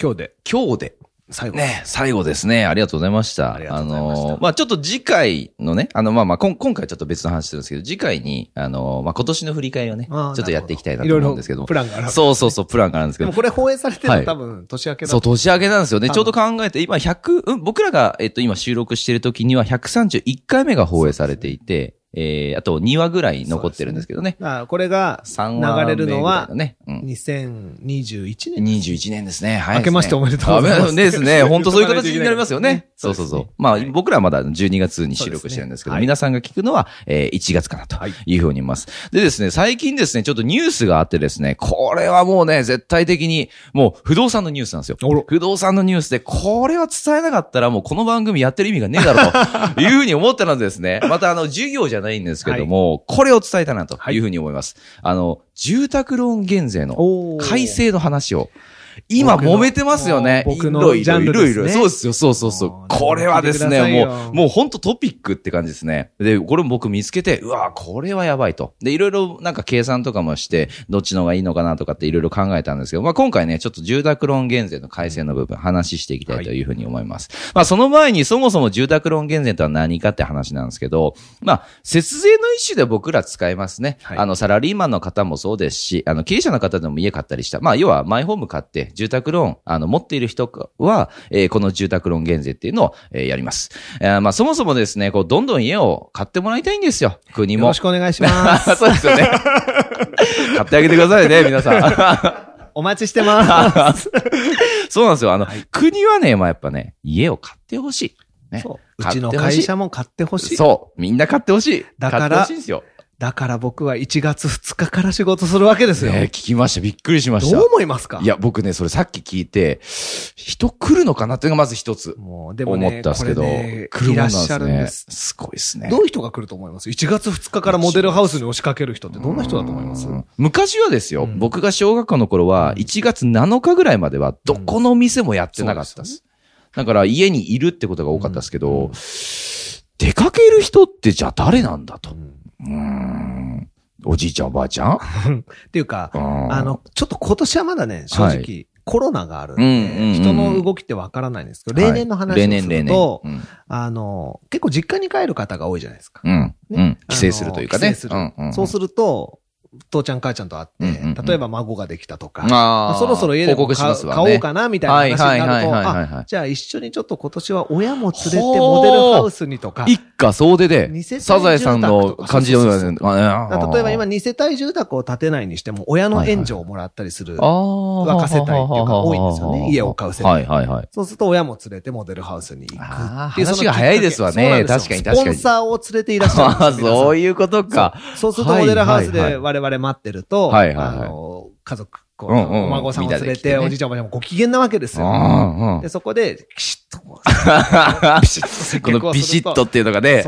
今日で、今日で。最後。ね、最後ですね。ありがとうございました。ありがとうございましたのーまあちょっと次回のね、あの、まあまあこん今回ちょっと別の話してるんですけど、次回に、あのーまあ今年の振り返りをね、ちょっとやっていきたいなといろいろ思うんですけどもプ。ランがある。そうそうそう、プランがあるんですけどでも。これ放映されてるはいの多分年明けだそう、年明けなんですよね。ちょうど考えて、今100、うん、僕らが、えっと、今収録してる時には131回目が放映されていて、えー、あと2話ぐらい残ってるんですけどね。だからこれが3話流れるのはね。うん。2021年。21年ですね。はい。明けましておめでとうございますですね。本当そういう形になりますよね。そそううそうそう。まあ、はい僕らはまだ12月に収録してるんですけど、はい皆さんが聞くのは、えー1月かなとはいいうふうに思います。でですね、最近ですね、ちょっとニュースがあってですね、これはもうね、絶対的に、もう不動産のニュースなんですよ。不動産のニュースで、これは伝えなかったらもうこの番組やってる意味がねえだろうと いうふうに思ったのでですね、またあの、授業じゃないんですけども、これを伝えたなというふうに思います。あの、住宅ローン減税の改正の話を。今揉めてますよね。僕のいろいろジャンルいろいろ。ですねそうですよ、そうそうそうこれはですね、もう、もう本当トピックって感じですね。で、これ僕見つけて、うわこれはやばいと。で、いろいろなんか計算とかもして、どっちの方がいいのかなとかっていろいろ考えたんですけど、まあ今回ね、ちょっと住宅ローン減税の改正の部分、話していきたいというふうに思います。まあその前にそもそも住宅ローン減税とは何かって話なんですけど、まあ、節税の一種で僕ら使いますね。はいあの、サラリーマンの方もそうですし、あの、経営者の方でも家買ったりした。まあ、要は、マイホーム買って、住宅ローン、あの、持っている人は、えーこの住宅ローン減税っていうのを、えーやります。えーまあ、そもそもですね、こう、どんどん家を買ってもらいたいんですよ。国もよろし。くお願いします。そうですよね。買ってあげてくださいね、皆さん。お待ちしてます。そうなんですよ。あの、国はね、まあ、やっぱね、家を買ってほしい。ねそう。う買ちの会社も買ってほしい。そう。みんな買ってほしい。だから買ってほしいんですよ。だから僕は1月2日から仕事するわけですよ。ね聞きました。びっくりしました。どう思いますか？いや、僕ね、それさっき聞いて、人来るのかなっていうのがまず一つもう、でもね、思ったんですけど、ね来るもんなんいらっしゃるんでですす。すごいですね。どういう人が来ると思います ?1 月2日からモデルハウスに押しかける人ってどんな人だと思います？うん昔はですよ、うん僕が小学校の頃は、1月7日ぐらいまでは、どこの店もやってなかったです。だから家にいるってことが多かったですけど、出かける人ってじゃあ誰なんだと。うーん。おじいちゃんおばあちゃん？っていうか、ああの、ちょっと今年はまだね、正は直、コロナがあるんうんうんうんで、人の動きってわからないんですけど、例年の話をす。るとう、ん。あの、結構実家に帰る方が多いじゃないですか。うん。うねん。帰省するというかね。帰省するんんんそうすると、父ちゃん母ちゃんと会って、うんうんうん。例えば孫ができたとか。まあそろそろ家でもね。買おうかなみたいな話になると、はいはいはいじゃあ一緒にちょっと今年は親も連れてモデルハウスにとか、一家総出でサザエさんの感じでそうそうそうあ例えば今2世帯住宅を建てないにしても、親の援助をもらったりする。若世帯っていうか多いんですよね。家を買う世帯。はいはいはい。そうすると親も連れてモデルハウスに行くっていう。話が早いですわね。確かに確かに。スポンサーを連れていらっしゃるそういうことか。そうするとモデルハウスで我々待ってると、はいはいはいあの、家族、こううんうんお孫さんを連れて、おじいちゃんおばあちゃんもご機嫌なわけですよ。うんうんで、そこで、ピシッと ピシッと。このピシッとっていうのがね。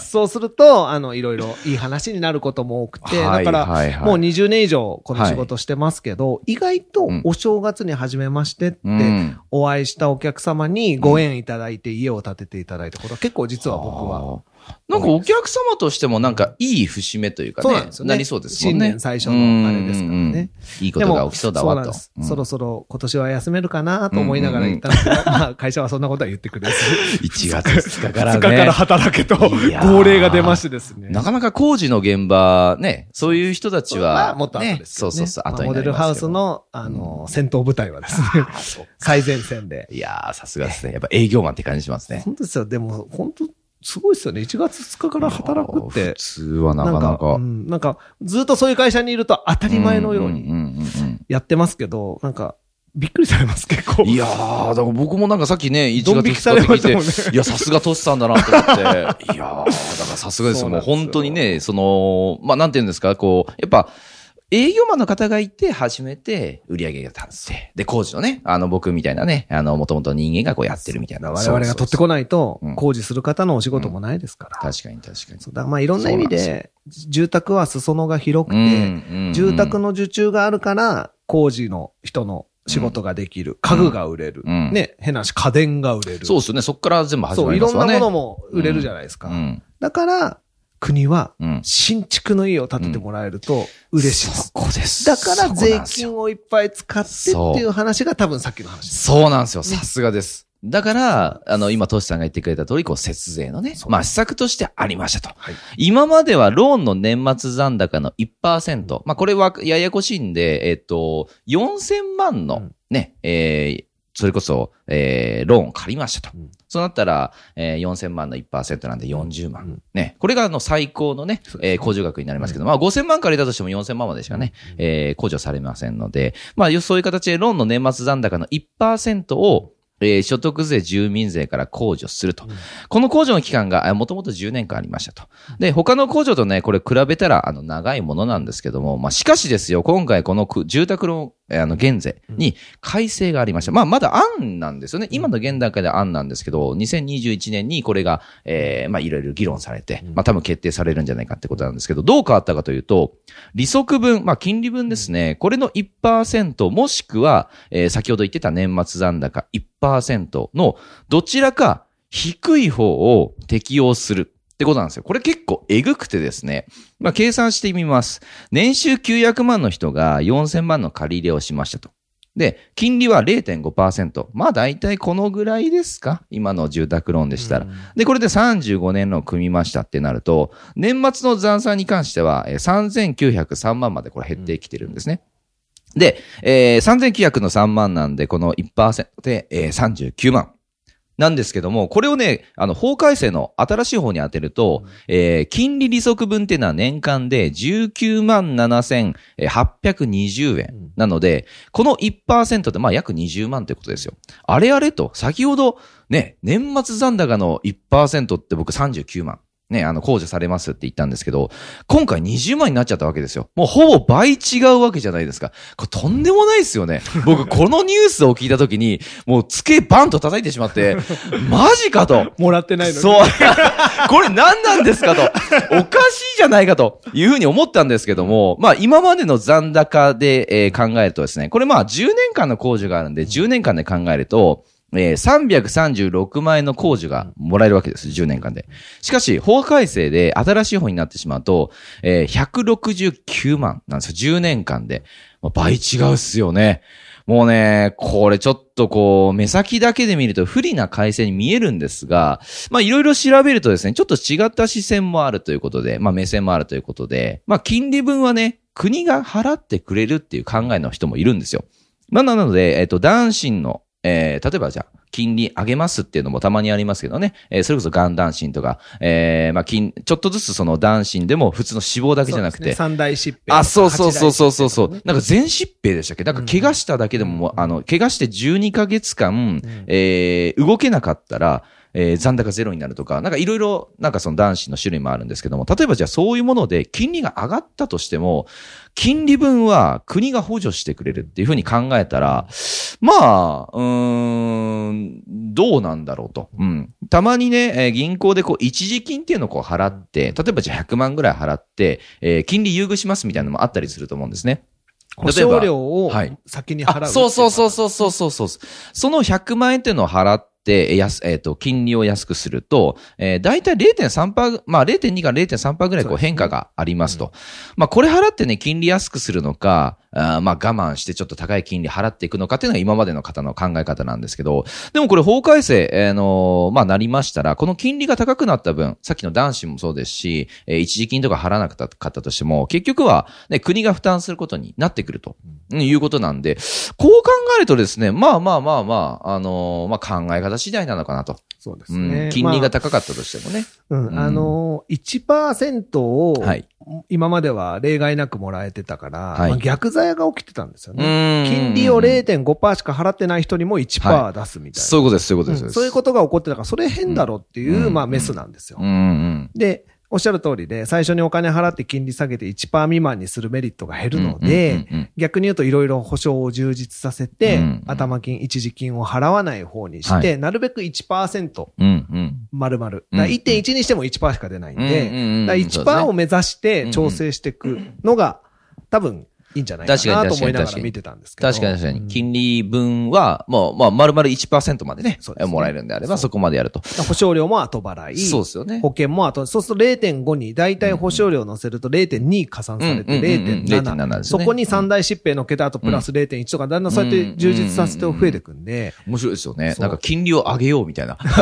そう すると、あの、いろいろいい話になることも多くて、はいだから、はいはいもう20年以上この仕事してますけど、意外とうんお正月に初めましてって、うんお会いしたお客様にご縁いただいて家を建てていただいたことは結構実は僕は。なんかお客様としてもなんかいい節目というかね。そうなんですよねなりそうですもんね。新年最初のあれですからねうんうんうん。いいことが起きそうだわとでもなんです。うんそろそろ今年は休めるかなと思いながら言ったんですけど、まあ会社はそんなことは言ってくれず。1月2日から2日からね。働けといやー号令が出ましてですね。なかなか工事の現場、ね、そういう人たちまは、あもっと後ですけどねそうそうそう、まあ後にモデルハウスの、あの、戦闘部隊はですね、最前線で。いやー、さすがですね。やっぱ営業マンって感じしますね。本当ですよ。でも、本当すごいですよね。1月2日から働くって普。通はなかなか。うん、なんか、ずっとそういう会社にいると当たり前のようにんんうんやってますけど、なんか、びっくりされます、結構。うんいやー、だから僕もなんかさっきね、1月ドン引きされ2日って聞いましたもんねて、いや、さすがトシさんだなと思って。いやー、だからさすがですよ。もう本当にね、その、まあ、なんていうんですか、こう、やっぱ、営業マンの方がいて、初めて売り上げが立って、で、工事のね、あの、僕みたいなね、あの、もともと人間がこうやってるみたいな。我々が取ってこないとうん、工事する方のお仕事もないですから。確かに確かに。そうだからまあいろんな意味で、住宅は裾野が広くて、うん住宅の受注があるから、工事の人の仕事ができる。家具が売れる。うんね、変なし家電が売れる。そうですよね。そっから全部始そう、いろんまりますわね。なものも売れるじゃないですか。うん。だから、国は、うん。新築の家を建ててもらえると嬉しいですそ。こです。だから税金をいっぱい使ってっていう話が多分さっきの話です。そうなんですよ。さすがです。だから、あの、今、トシさんが言ってくれた通り、こう、節税のね、まあ、施策としてありましたと。はい今まではローンの年末残高の1%、まあ、これはややこしいんで、えっと、4000万のね、えーそれこそ、えーローンを借りましたと。うんそうなったら、えー4000万の1%なんで40万。うんね。これがあの最高のね、えー控除額になりますけど、まあ5000万借りたとしても4000万までしかね、えー控除されませんので、まあそういう形でローンの年末残高の1%を、えー所得税、住民税から控除すると。うんこの控除の期間が、もともと10年間ありましたと。で、他の控除とね、これ比べたら、あの、長いものなんですけども、まあ、しかしですよ、今回このく住宅ローン、えーあの、減税に改正がありました。まあ、まだ案なんですよね。今の現段階では案なんですけど、2021年にこれが、えーまあ、いろいろ議論されて、まあ、多分決定されるんじゃないかってことなんですけど、どう変わったかというと、利息分、まあ、金利分ですね、これの1%、もしくは、えー先ほど言ってた年末残高1%のどちらか低い方を適用するってことなんですよ。これ結構えぐくてですね。まあ、計算してみます。年収900万の人が4000万の借り入れをしましたと。で、金利は0.5%。まあ大体このぐらいですか？今の住宅ローンでしたら。で、これで35年ローンを組みましたってなると、年末の残債に関しては、えー3903万までこれ減ってきてるんですね。で、えー、3900の3万なんで、この1%で、えー、39万。なんですけども、これをね、あの、法改正の新しい方に当てると、えー、金利利息分っていうのは年間で19万7820円。なので、この1%で、まあ約20万ということですよ。あれあれと、先ほど、ね、年末残高の1%って僕39万。ね、あの、控除されますって言ったんですけど、今回20万になっちゃったわけですよ。もうほぼ倍違うわけじゃないですか。これとんでもないですよね。僕、このニュースを聞いたときに、もう机バンと叩いてしまって、マジかと。もらってないのに。そう。これ何なんですかと。おかしいじゃないかというふうに思ったんですけども、まあ今までの残高で、えー考えるとですね、これまあ10年間の控除があるんで、10年間で考えると、えー336万円の控除がもらえるわけです。10年間で。しかし、法改正で新しい方になってしまうと、えー169万なんですよ。10年間で。まあ、倍違うっすよね。もうね、これちょっとこう、目先だけで見ると不利な改正に見えるんですが、まあいろいろ調べるとですね、ちょっと違った視線もあるということで、まあ目線もあるということで、まあ金利分はね、国が払ってくれるっていう考えの人もいるんですよ。まあなので、えっと、男子の、えー例えばじゃあ、金利上げますっていうのもたまにありますけどね。えーそれこそがん男子とか、えーまあ、金、ちょっとずつその男子でも普通の死亡だけじゃなくて、ね三大疾病。あ、そうそうそうそうそうそう。ねなんか全疾病でしたっけ？なんか怪我しただけでももう、あの、怪我して12ヶ月間、えー動けなかったら、えー残高ゼロになるとか、なんかいろいろ、なんかその男子の種類もあるんですけども、例えばじゃあそういうもので金利が上がったとしても、金利分は国が補助してくれるっていうふうに考えたら、まあ、うーん、どうなんだろうと。うん。たまにね、えー銀行でこう、一時金っていうのをこう払って、例えばじゃあ100万ぐらい払って、えー金利優遇しますみたいなのもあったりすると思うんですね。保証料をはい先に払う。あ、そうそうそうそうそうそうそう。その100万円っていうのを払って、えやす、えっ、と、金利を安くすると、えー、大体0.3%、まあ0.2から0.3%ぐらいこう変化がありますと。まあこれ払ってね、金利安くするのか、あーまあ我慢してちょっと高い金利払っていくのかっていうのが今までの方の考え方なんですけど、でもこれ法改正、えーのまあなりましたら、この金利が高くなった分、さっきの男子もそうですし、えー一時金とか払わなかったとしても、結局はね、国が負担することになってくると、うんいうことなんで、こう考えるとですね、まあまあまあまあ、あのーまあ考え方次第なのかなと。そうですうんね。金利がま高かったとしてもね。あうん。あのー、1%をはい、今までは例外なくもらえてたから、はいまあ逆罪が起きてたんですようね。ん金利を0.5%しか払ってない人にも1%出すみたいな。そういうことです、そういうことです。うんそういうことが起こってたから、それ変だろっていう、うんまあメスなんですよ。で、おっしゃる通りで、最初にお金払って金利下げて1%未満にするメリットが減るので、逆に言うといろいろ保証を充実させて、うんうん。頭金、一時金を払わない方にして、はなるべく1%うんうん。丸々。だかうんら1.1にしても1%しか出ないんうんうんうんで、だから1%を目指して調整していくのが、多分いいんじゃないかなと思いながらに見てたんですけど。確かに確かに。うん金利分は、もう、まあ、丸々1%までねですねもらえるんであれば、そこまでやると。保証料も後払い。そうですよね。保険も後、そうすると0.5に、大体保証料乗せると0.2加算されてうんうんうんうん0.7 0.7。ですねそこに三大疾病乗っけた後プラス0.1とか、だんだんそうやって充実させて増えていくんで、面白いですよね。なんか金利を上げようみたいな。不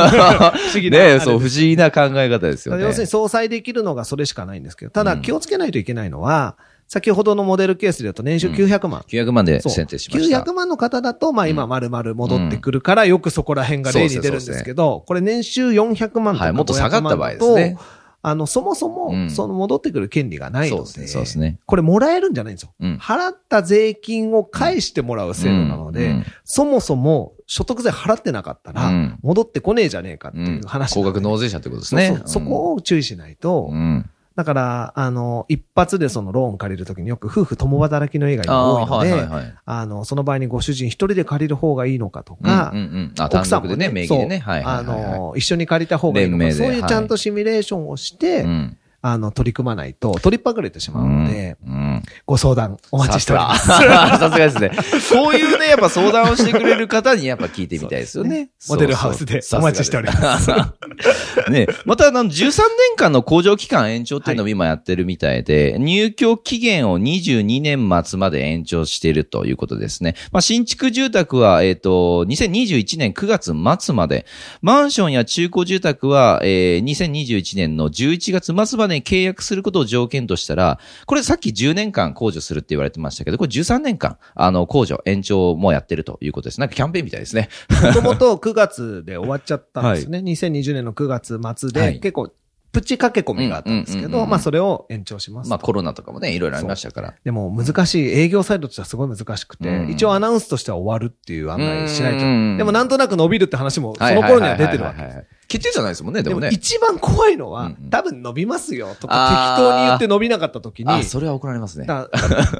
思議な ねそう、不思議な考え方ですよね。要するに相殺できるのがそれしかないんですけど、ただうん気をつけないといけないのは、先ほどのモデルケースで言うと年収900万。900万で選定しました。900万の方だと、まあ今丸々戻ってくるから、よくそこら辺が例に出るんですけど、これ年収400万とかはいもっと下がった場合500万だですね。とあの、そもそもう、ん。その戻ってくる権利がないので、そうですねそうですね。これもらえるんじゃないんですよ。うん。払った税金を返してもらう制度なので、うん。うん。そもそも所得税払ってなかったらうん、戻ってこねえじゃねえかってうんいう話高なんで。額納税者ってことですね。そこを注意しないと、うん。だから、あの、一発でそのローン借りるときによく夫婦共働きの映画あが多いので、あ、はいはいはい。あの、その場合にご主人一人で借りる方がいいのかとか、うんうんうん。奥さんもね、名義でね。そうはいはいあはいはい。の、一緒に借りた方がいいのか、そういうちゃんとシミュレーションをして、うん。あの、取り組まないと、取りっぱぐれてしまうので、うん。ご相談お待ちしております。さすがですね。こういうね、やっぱ相談をしてくれる方にやっぱ聞いてみたいですよね。モデルハウスでお待ちしております。す。ね、またあの、13年間の工場期間延長っていうのを今やってるみたいで、入居期限を22年末まで延長しているということですね。まあ、新築住宅は、えっ、と、2021年9月末まで、マンションや中古住宅は、えー、2021年の11月末までに契約することを条件としたら、これさっき10年間控除するって言われてましたけど、これ13年間、あの、控除、延長もやってるということです。なんかキャンペーンみたいですね。もともと9月で終わっちゃったんですね。2020年の9月末で、はい結構、プチ駆け込みがあったんですけど、まあそれを延長しますと。まあコロナとかもね、いろいろありましたから。でも難しい、営業サイドとしてはすごい難しくて、うん一応アナウンスとしては終わるっていう案内しないと。うんでもなんとなく伸びるって話もその頃には出てるわけです。決定じゃないですもんね、ででももね。一番怖いのは、うんうん多分伸びますよとか適当に言って伸びなかった時に、あ、それは怒られますね。だ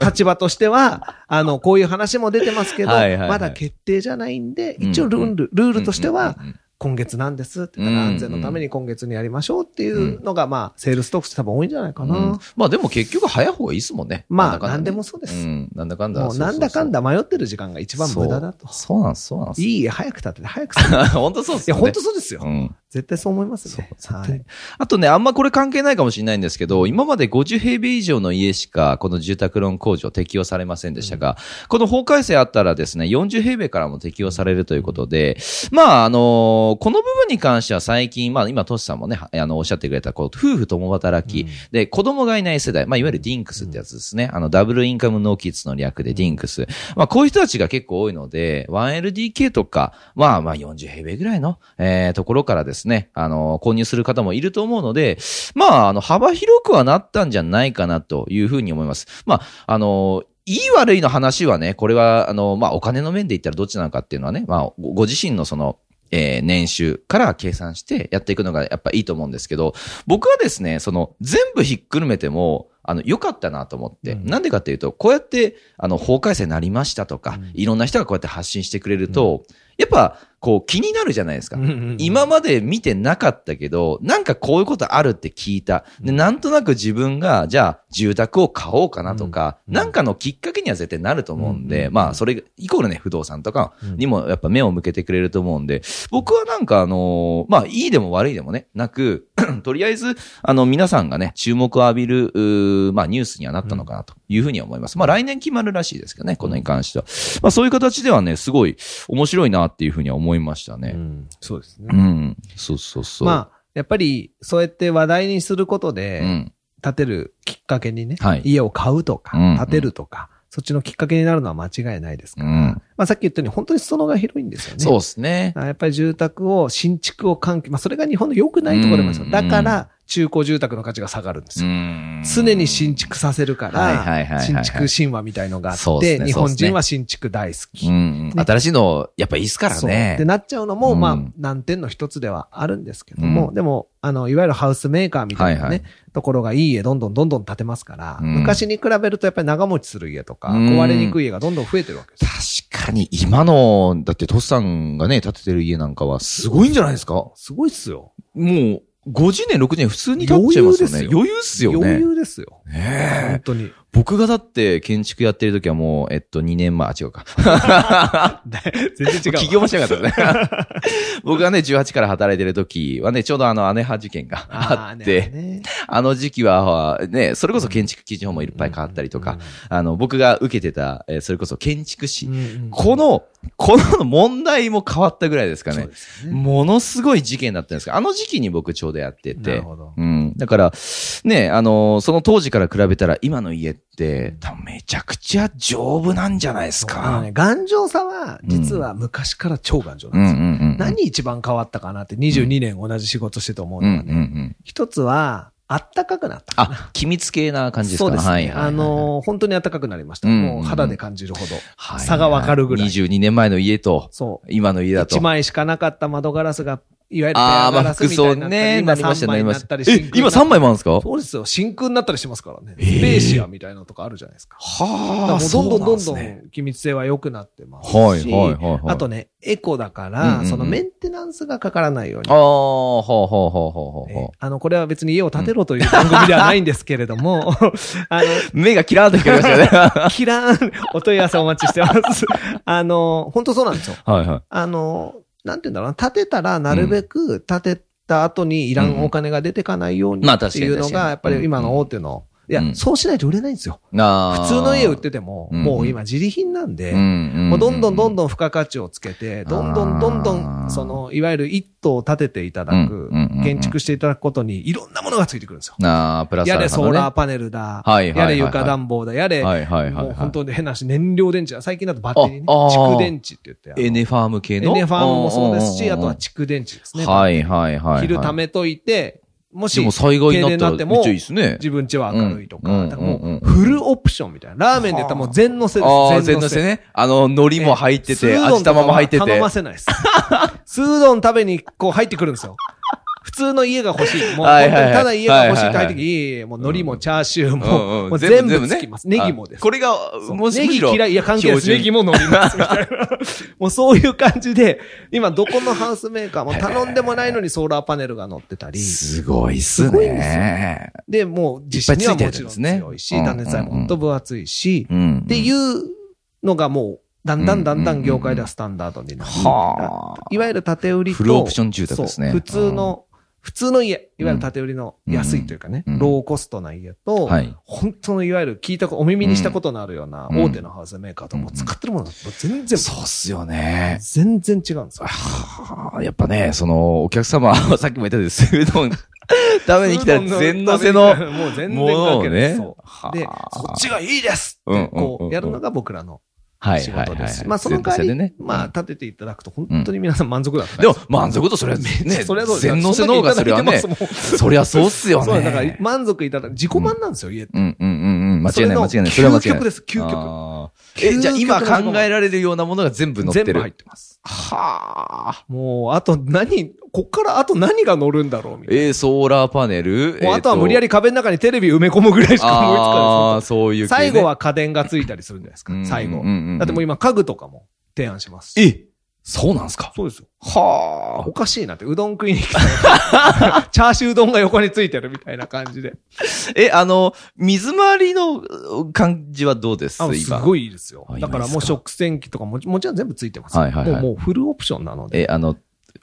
立場としては、あの、こういう話も出てますけど、はいはいはいまだ決定じゃないんで、うん一応ルール、ルールとしてはうんうんうん、今月なんですって言ったらうん安全のために今月にやりましょうっていうのが、まあ、セールストックス多分多いんじゃないかな。うんまあでも結局早い方がいいですもんね。まあなんねでもそうですん、なんだかんだ。もうなんだかんだ迷ってる時間が一番無駄だとそう。なんです、そうなんです。いい家早く建てて早く 本当そうですや、よね。本当そうですよ。うん。絶対そう思いますね。はい。あとね、あんまこれ関係ないかもしれないんですけど、今まで50平米以上の家しか、この住宅ローン控除適用されませんでしたが、この法改正あったらですね、40平米からも適用されるということで、まあ、あのこの部分に関しては最近、まあ今、トシさんもね、あの、おっしゃってくれた、こう、夫婦共働き、で、子供がいない世代、まあ、いわゆるディンクスってやつですね。あの、 Double Income No Kids の略でディンクス。まあ、こういう人たちが結構多いので、1LDK とか、まあまあ40平米ぐらいの、えー、ところからですね、あの、購入する方もいると思うので、まあ、あの、幅広くはなったんじゃないかなというふうに思います。まあ、あの、いい悪いの話はね、これは、あの、まあ、お金の面で言ったらどっちなのかっていうのはね、まあ、ごご自身のその、えー年収から計算してやっていくのがやっぱいいと思うんですけど、僕はですね、その、全部ひっくるめても、あの、良かったなと思って。うんなんでかっていうと、こうやって、あの、法改正になりましたとか、うんいろんな人がこうやって発信してくれると、やっぱ、こう気になるじゃないですか。うんうんうん今まで見てなかったけど、なんかこういうことあるって聞いた。で、なんとなく自分が、じゃあ、住宅を買おうかなとか、うんなんかのきっかけには絶対なると思うんで、うんまあ、それ、イコールね、不動産とかにもやっぱ目を向けてくれると思うんで、僕はなんかあのーまあ、いいでも悪いでもね、なく、とりあえず、あの、皆さんがね、注目を浴びる、まあ、ニュースにはなったのかなというふうには思います。まあ、来年決まるらしいですけどね、このに関しては。まあ、そういう形ではね、すごい面白いなっていうふうには思いましたね。うんそうですね。うん。そうそうそう。まあ、やっぱり、そうやって話題にすることで、うん。建てるきっかけにね、はい家を買うとか、うん建てるとか、そっちのきっかけになるのは間違いないですから、うんまあさっき言ったように本当に裾野が広いんですよね。そうですね。やっぱり住宅を、新築を喚起、まあそれが日本の良くないところでもすようんだから、中古住宅の価値が下がるんですよ。ん常に新築させるから、はい新築神話みたいのがあって、日本人は新築大好き。うん。新しいの、やっぱいいっすからね。でなっちゃうのも、まあうん、難点の一つではあるんですけども、うんでも、あの、いわゆるハウスメーカーみたいなね、ところがいい家どんどんどんどん建てますから、うん昔に比べるとやっぱり長持ちする家とか、うん壊れにくい家がどんどん増えてるわけです。確かに今の、だってトスさんがね、建ててる家なんかはすごいんじゃないですか？もすごいっすよ。う、50年、60年普通に建っちゃいますよね。余裕ですよ余裕っすよね。余裕ですよ。ねえ本当に。僕がだって建築やってる時はもう、えっと、2年前、あ、違うか。全然違うわ。起業もしなかったですね。僕がね、18から働いてる時はね、ちょうどあの、姉派事件があーって、ねあの時期は、ね、それこそ建築基準法もいっぱい変わったりとか、あの、僕が受けてた、えーそれこそ建築士。この、この問題も変わったぐらいですかねね。ものすごい事件だったんですが、あの時期に僕ちょうどやってなて。うん。だから、ね、あのその当時から比べたら今の家って、多分めちゃくちゃ丈夫なんじゃないですか。ね、頑丈さは、実は昔から超頑丈うなんんですよ。うんうん。何一番変わったかなって22年同じ仕事してて思ううんうんうのはね、ん。一つは、あったかくなったかな。あ、機密系な感じですか？そうですね。はいはいはいあのー本当に暖かくなりました。うんもう肌で感じるほど。はい差がわかるぐらい22年前の家と、そう。今の家だと。一枚しかなかった窓ガラスが、いわゆるペああ、まあアガラス服装みたいになったり、ね、今なりました、3枚なりましたになったり。え、今3枚もあるんですか？そうですよ。真空になったりしますからね。スペーシアみたいなのとかあるじゃないですか。はもうどんどんどんどん機密性は良くなってますし、はいはいはいはいあとね、エコだかうんうんら、うんそのメンテナンスがかからないようにあ。あ、ほうほうほうほうほうあの、これは別に家を建てろという番組ではないんですけれども、あの、う。目がキラーンと光りましたね。キラーン、お問い合わせお待ちしてます。あの、本当そうなんですよ。はいはい。あの、なんて言うんだろうな、建てたらなるべく建てた後にいらんお金が出てかないようにまあっていうのが、やっぱり今の大手の、いやう、んそうしないと売れないんですよ。な普通の家売ってても、うんもう今自利品なんで、んもうどんどんどんん。どん付加価値をつけて、どんどんどんどあん、ーその、いわゆる一棟建てていただく建築していただくことにいろんなものがついてくるんですよ。なあ、プラスやれソーラーー。パネルだ、はいはいはいはいやれ床暖房だ、やれ、はいはいはいはいもう本当に変な話、燃料電池だ。最近だとバッテリーね。ああー蓄電池って言って。あのエネファーム系の？エネファームもそうですし、あとは蓄電池ですね。はいはいはいはい。昼貯めといて、もし災害になっても。自分家は明るいとか、うんだかフルオプションみたいな。ラーメンで言ったらもう全乗せです。ああ、全のせね。あの、海苔も入ってて、味玉も入ってて。頼ませないです。スードン食べにこう入ってくるんですよ。普通の家が欲しい。もう、本当にただ家が欲しいって入ってきて、はいいえいえ、もう海苔もチャーシューうんも、うん もう全部ねつきます。ネギもです。あこれが、もしネギ嫌い、いや関係ないです。ネギも飲みます。みたいな。もうそういう感じで、今どこのハウスメーカーも頼んでもないのにソーラーパネルが乗ってたり、すごいっすね。で、もう実施にはもちろん強いし、うん断熱材も本当分厚いし、うん。っていうのがもう、だんだんだんだん業界ではスタンダードになり、はあいわゆる縦売りと、フルオプション住宅ですね普通の、普通の家、いわゆる縦売りの安いというかね、うんローコストな家と、はい。本当のいわゆる聞いたこ、お耳にしたことのあるようなうん大手のハウスメーカーともう使ってるものが全然、そうっすよね。全然違うんですよ。はあやっぱね、その、お客様は さっきも言ったように、スードン食べに来たら全乗せの、もう全然も関係ない。ね。では、あそっちがいいですうんって、こうやるのが僕らのはい仕はいはい事です。まあ、その代わり、ね。まあ、立てていただくと、本当に皆さん満足だった。でも、満足度それはね、それはそう全乗せの方がそれはねそりゃそうっすよね。そう、だから満足いただく、自己満なんですよ、家って。うんうんうんうん。間違いない間違いない。それは間違いない。究極です究極え、じゃあ今考えられるようなものが全部載ってる。全部入ってます。はあ。もう、あと何、こっからあと何が乗るんだろうみたいえー、ソーラーパネル。な。もうあとは無理やりり壁の中にテレビ埋め込むぐらいしか思いつかああ、ないです。そういう系ね最後。は家電がついたりするんじゃないですかうん。最後。だってもう今家具とかも提案しますし。え、そうなんすか？そうですよ。はおかしいなって、うどん食いに来たら チャーシュー丼が横についてるみたいな感じで。あ。え、あの、水回りの感じはどうです？あす今。ごいいいですよあ。だからもう食洗機とかももちろん全部ついてます。はいはいはいもうもうフルオプションなので。え、あの、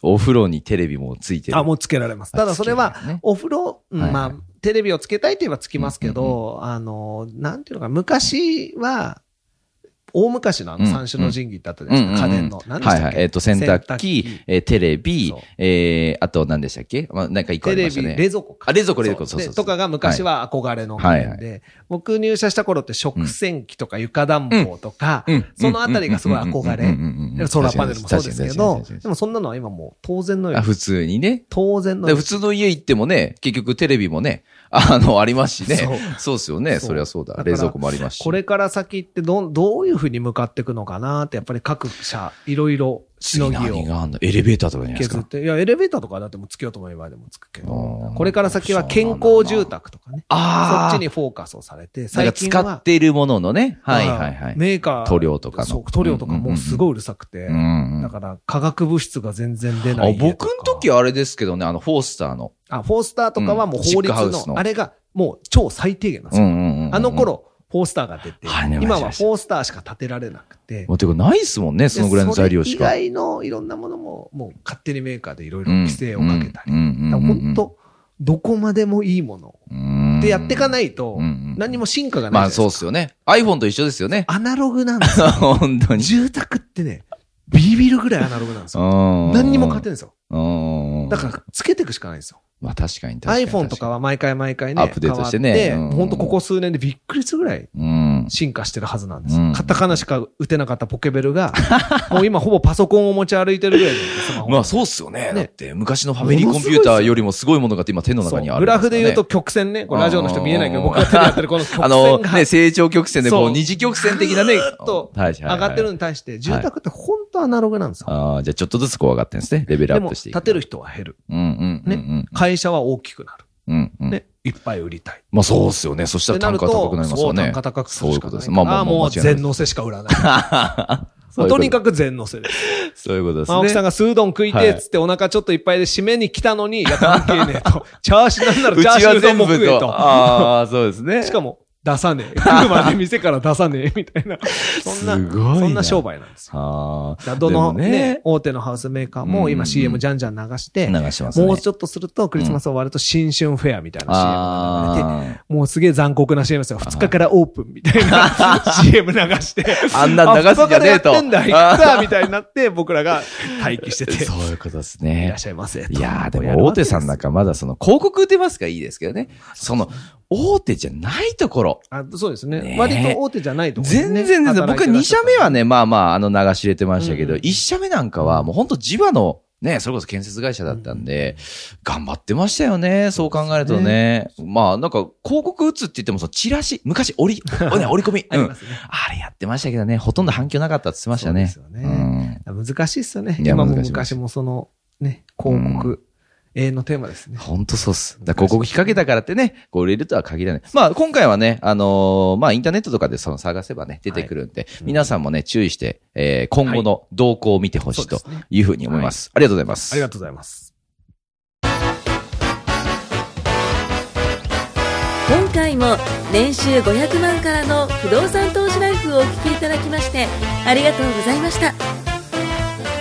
お風呂にテレビもついてる。あ、もうつけられます。ただそれはね、お風呂、うんはいはいまあ、テレビをつけたいと言えばつきますけど、あの、なんていうのかな、昔は、大昔のあの三種の神器ってあったじゃないですか、家電の。何でしたっけ？はいはい。えっ、と、洗濯機、えーテレビえー、あと何でしたっけ？まあ、なんか一個あテレビ、りましたね。冷蔵庫か。あ、冷蔵庫、冷蔵庫、そそううそう。とかが昔は憧れの家電で、はい。僕入社した頃って食洗機とか床暖房とか、うん。そのあたりがすごい憧れ。ソーラーパネルもそうですけどでもそんなのは今もう当然のよあ、うに。普通にね。当然のよう普通の家行ってもね、結局テレビもね、あの、ありますしね。そう。ですよね。そりゃそうだ。冷蔵庫もありますし。これから先ってどん、どういうふうに向かっていくのかなって、やっぱり各社、いろいろしのぎをエレベーターとかじゃないですか？削って。いや、エレベーターとかだってもうつけようと思えばでもつくけあどー、これから先は健康住宅とかね。そああ。っちにフォーカスをされて、最近はっているもののね？はいはいはい。メーカー。塗料とかのそう、塗料とかもうすごいうるさくて。だから、化学物質が全然出なあい。僕の時はあれですけどね、あの、フォースターの。あ、フォースターとかはもう法律の、のあれがもう超最低限なんですよ。あの。頃、フォースターが出てはいね、今はフォースターしか建てられなくて。もうてか、ないっすもんね、そのぐらいの材料しか。でそれ以外のいろんなものも、もう勝手にメーカーでいろいろ規制をかけたり。本当どこまでもいいもの当でやっていかないと何にも進化がないまあそうっすよね。iPhone と一緒ですよね。アナログなんですよ。本当に。住宅ってね、ビビるぐらいアナログなんですよ。何何にも勝てないんですよ。うん。だから、つけていくしかないんですよ。まあ確かに確かに。iPhone とかは毎回毎回ね、アップデートしてね変わってうん本当ここ数年でびっくりするぐらいうん。進化してるはずなんですうんよ。カタカナしか打てなかったポケベルが、もう今ほぼパソコンを持ち歩いてるぐらいのスマホ。まあそうっすよね。ねだって昔のファミリーコンピューターよりもすごいものが今手の中にある、そうグラフで言うと、曲線ね、これラジオの人見えないけど、うん僕が手でやってるこの曲線あの、がね、成長曲線でこ そうう二次曲線的なね。ずーっとはい上がってるのに対して、住宅って本当アナログなんですよ。ああ、じゃあちょっとずつこう上がってるんですね。レベルアップしていく。建てる人は減る。うんうんうんうん。ね。会社は大きくなる。うんうん。ね。いっぱい売りたい。まあそうっすよね。そしたら単価高くなりますそう、よね。単価高くすそういうことです。るしかないから。まあまあまあもう全乗せしか売らない。そういうこととにかく全乗せです。そういうことですね。青木さんがスードン食いてえっつってお腹ちょっといっぱいで締めに来たのに、いや、関係ねえと。チャーシューなんならチャーシュー丼は全部も食えとと。。ああ、そうですね。しかも、出さねえ。来るまで店から出さねえ、みたいな。そんな、そんな商売なんですよ。どのでもね、大手のハウスメーカーも今 CM じゃんじゃん流して、流してますね。もうちょっとするとクリスマス終わると新春フェアみたいな CM が流れて、あもうすげえ残酷な CM ですよ。2日からオープンみたいな CM 流して。あんなん流すんじゃねえとあ二日からやってんだ、みたいになって、僕らが待機してあ。て。そういうことですいらねっ。しゃいませ。いやーでも大手さんなんかまだその広告打てますからいいですけどね。その大手じゃないところ。あそうですね。ね割と大手じゃないところ全然全然。僕は2社目はね、まあまあ、あの流し入れてましたけど、うん1社目なんかはもう本当地場の、ね、それこそ建設会社だったんで、頑張ってましたよね。そう考えるとね。まあ、なんか、広告打つって言っても、そのチラシ、昔、折り、折り込み。うん。ね。あれやってましたけどね、ほとんど反響なかったって言ってましたね。そうですよねうん。難しいっすよね。今も昔もその、ね、広告、永遠のテーマですね。ほんとそうっす。だから広告引っ掛けたからってね、こう売れるとは限らない。まあ今回はね、あのーまあインターネットとかでその探せばね、出てくるんで、皆さんもね、注意して、えー今後の動向を見てほしいというふうに思います。ありがとうございます。ありがとうございます。今回も年収500万からの不動産投資ライフをお聞きいただきましてありがとうございました